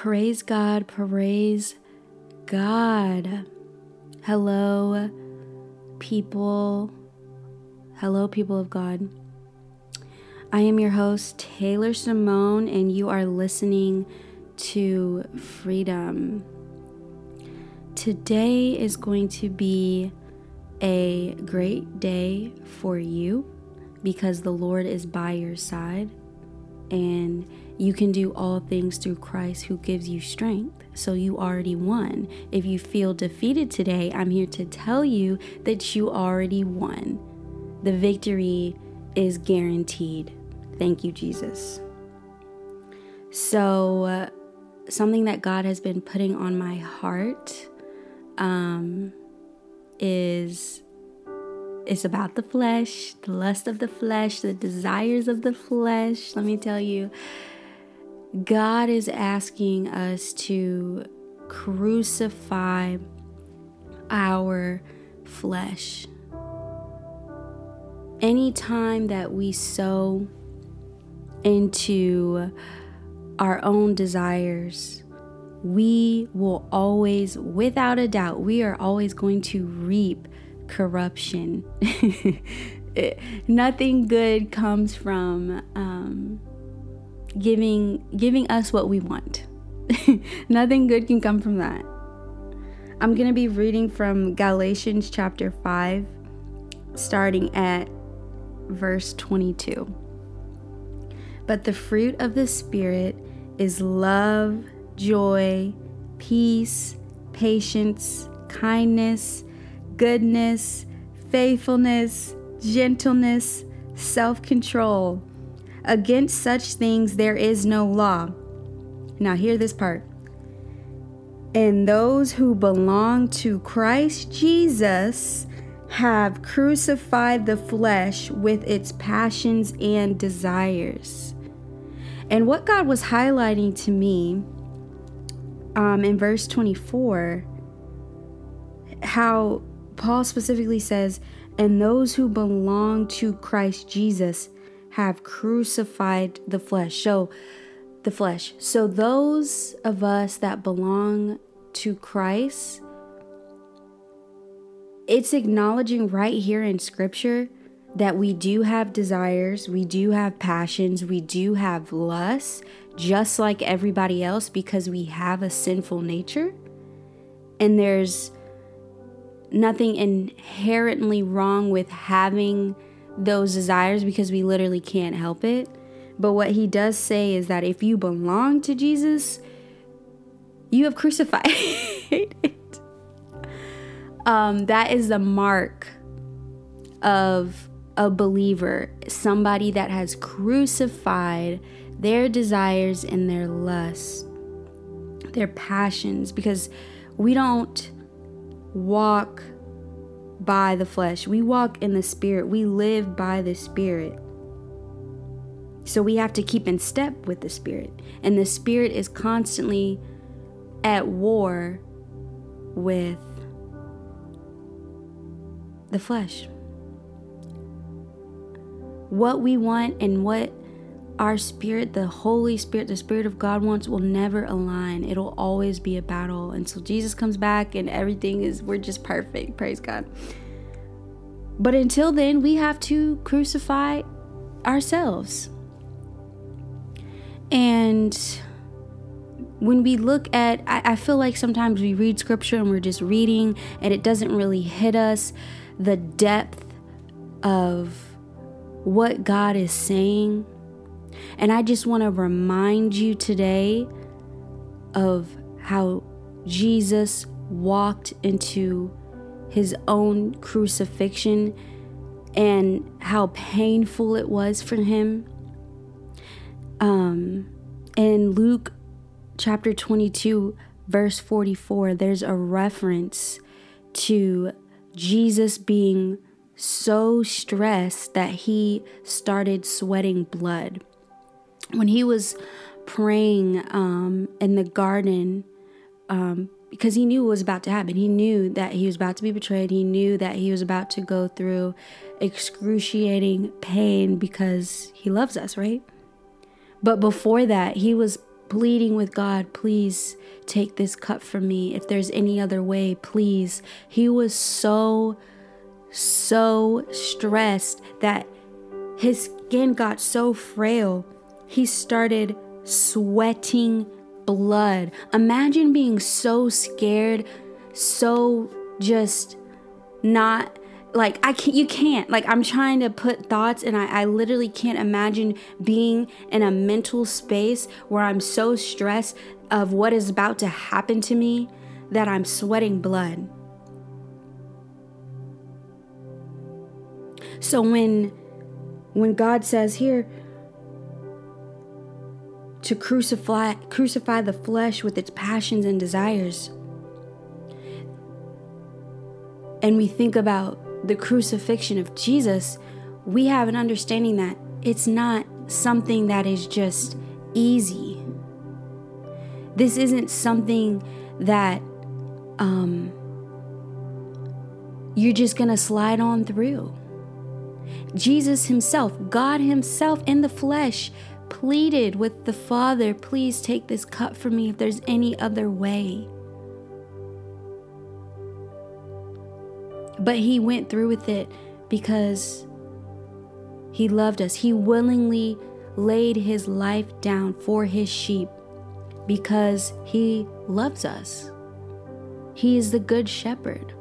Praise God, praise God. Hello, people. Hello, people of God. I am your host, Taylor Simone, and you are listening to Freedom. Today is going to be a great day for you because the Lord is by your side and you can do all things through Christ who gives you strength. So you already won. If you feel defeated today, I'm here to tell you that you already won. The victory is guaranteed. Thank you, Jesus. So, uh, something that God has been putting on my heart um, is it's about the flesh, the lust of the flesh, the desires of the flesh. Let me tell you, God is asking us to crucify our flesh. Anytime that we sow into our own desires, we will always, without a doubt, we are always going to reap corruption. Nothing good comes from um, giving giving us what we want. Nothing good can come from that. I'm going to be reading from Galatians chapter 5 starting at verse 22. But the fruit of the spirit is love, joy, peace, patience, kindness, goodness, faithfulness, gentleness, self control. Against such things there is no law. Now, hear this part. And those who belong to Christ Jesus have crucified the flesh with its passions and desires. And what God was highlighting to me um, in verse 24, how Paul specifically says, and those who belong to Christ Jesus have crucified the flesh. So, the flesh. So, those of us that belong to Christ, it's acknowledging right here in Scripture that we do have desires, we do have passions, we do have lusts, just like everybody else, because we have a sinful nature. And there's nothing inherently wrong with having those desires because we literally can't help it. But what he does say is that if you belong to Jesus, you have crucified it. Um, that is the mark of a believer, somebody that has crucified their desires and their lusts, their passions, because we don't walk by the flesh. We walk in the spirit. We live by the spirit. So we have to keep in step with the spirit. And the spirit is constantly at war with the flesh. What we want and what our spirit, the Holy Spirit, the Spirit of God wants will never align. It'll always be a battle until Jesus comes back and everything is, we're just perfect. Praise God. But until then, we have to crucify ourselves. And when we look at, I, I, feel like sometimes we read scripture and we're just reading and it doesn't really hit us the depth of what God is saying and I just want to remind you today of how Jesus walked into his own crucifixion and how painful it was for him. Um, in Luke chapter 22, verse 44, there's a reference to Jesus being so stressed that he started sweating blood when he was praying um, in the garden, um, because he knew what was about to happen. He knew that he was about to be betrayed. He knew that he was about to go through excruciating pain because he loves us, right? But before that, he was pleading with God, please take this cup from me. If there's any other way, please. He was so, so stressed that his skin got so frail. He started sweating blood. Imagine being so scared, so just not like I can't you can't like I'm trying to put thoughts and I, I literally can't imagine being in a mental space where I'm so stressed of what is about to happen to me that I'm sweating blood. So when when God says here to crucify crucify the flesh with its passions and desires and we think about the crucifixion of Jesus, we have an understanding that it's not something that is just easy. This isn't something that um, you're just going to slide on through. Jesus Himself, God Himself in the flesh, pleaded with the Father, please take this cup from me if there's any other way. But he went through with it because he loved us. He willingly laid his life down for his sheep because he loves us. He is the good shepherd.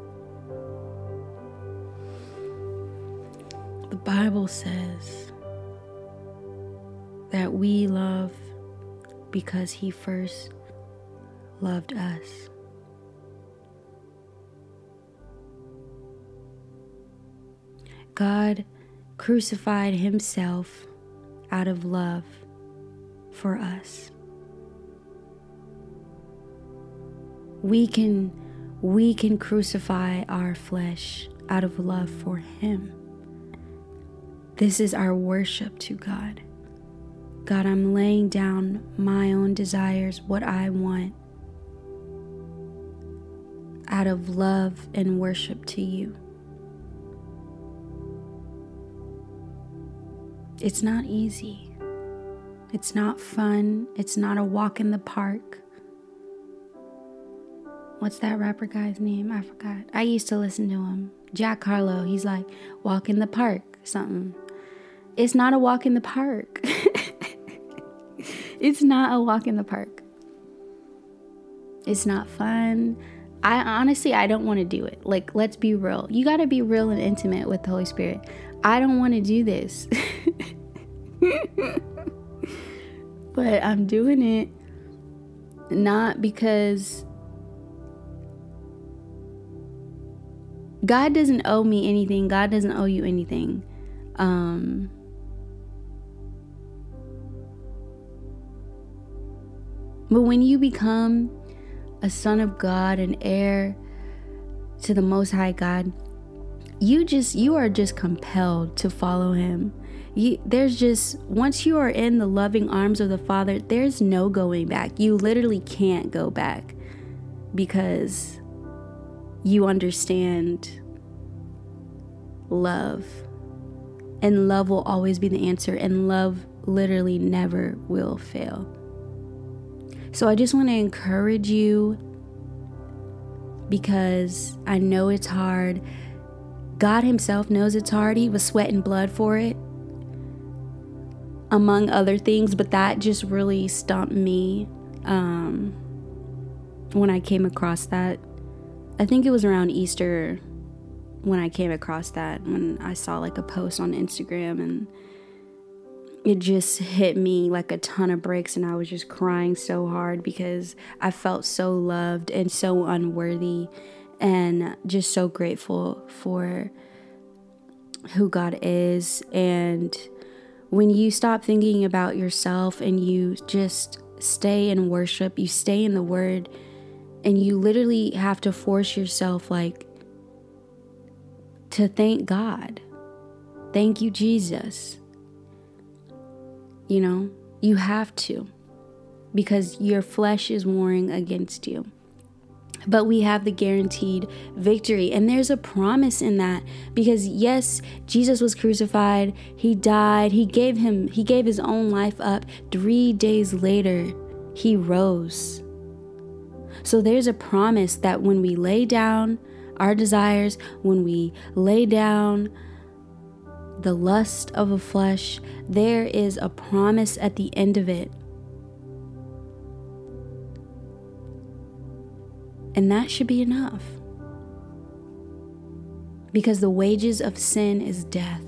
The Bible says that we love because he first loved us. God crucified himself out of love for us. We can we can crucify our flesh out of love for him. This is our worship to God. God, I'm laying down my own desires, what I want, out of love and worship to you. It's not easy. It's not fun. It's not a walk in the park. What's that rapper guy's name? I forgot. I used to listen to him. Jack Harlow. He's like, walk in the park, something. It's not a walk in the park. it's not a walk in the park. It's not fun. I honestly, I don't want to do it. Like, let's be real. You got to be real and intimate with the Holy Spirit. I don't want to do this. but I'm doing it not because God doesn't owe me anything. God doesn't owe you anything. Um, but when you become a son of God, an heir to the Most High God, you just you are just compelled to follow him. You, there's just once you are in the loving arms of the father there's no going back. You literally can't go back because you understand love. And love will always be the answer and love literally never will fail so i just want to encourage you because i know it's hard God Himself knows it's hard. He was sweating blood for it, among other things, but that just really stumped me um, when I came across that. I think it was around Easter when I came across that, when I saw like a post on Instagram and it just hit me like a ton of bricks and I was just crying so hard because I felt so loved and so unworthy and just so grateful for who God is. And when you stop thinking about yourself and you just stay in worship, you stay in the Word, and you literally have to force yourself, like, to thank God. Thank you, Jesus. You know, you have to because your flesh is warring against you but we have the guaranteed victory. And there's a promise in that because yes, Jesus was crucified, he died, he gave him he gave his own life up. 3 days later, he rose. So there's a promise that when we lay down our desires, when we lay down the lust of the flesh, there is a promise at the end of it. And that should be enough. Because the wages of sin is death.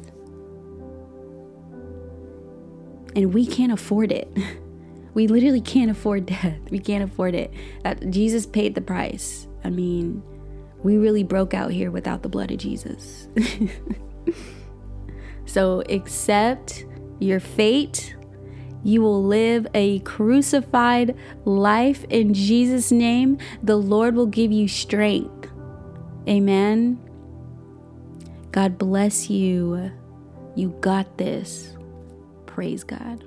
And we can't afford it. We literally can't afford death. We can't afford it. That Jesus paid the price. I mean, we really broke out here without the blood of Jesus. so accept your fate. You will live a crucified life in Jesus' name. The Lord will give you strength. Amen. God bless you. You got this. Praise God.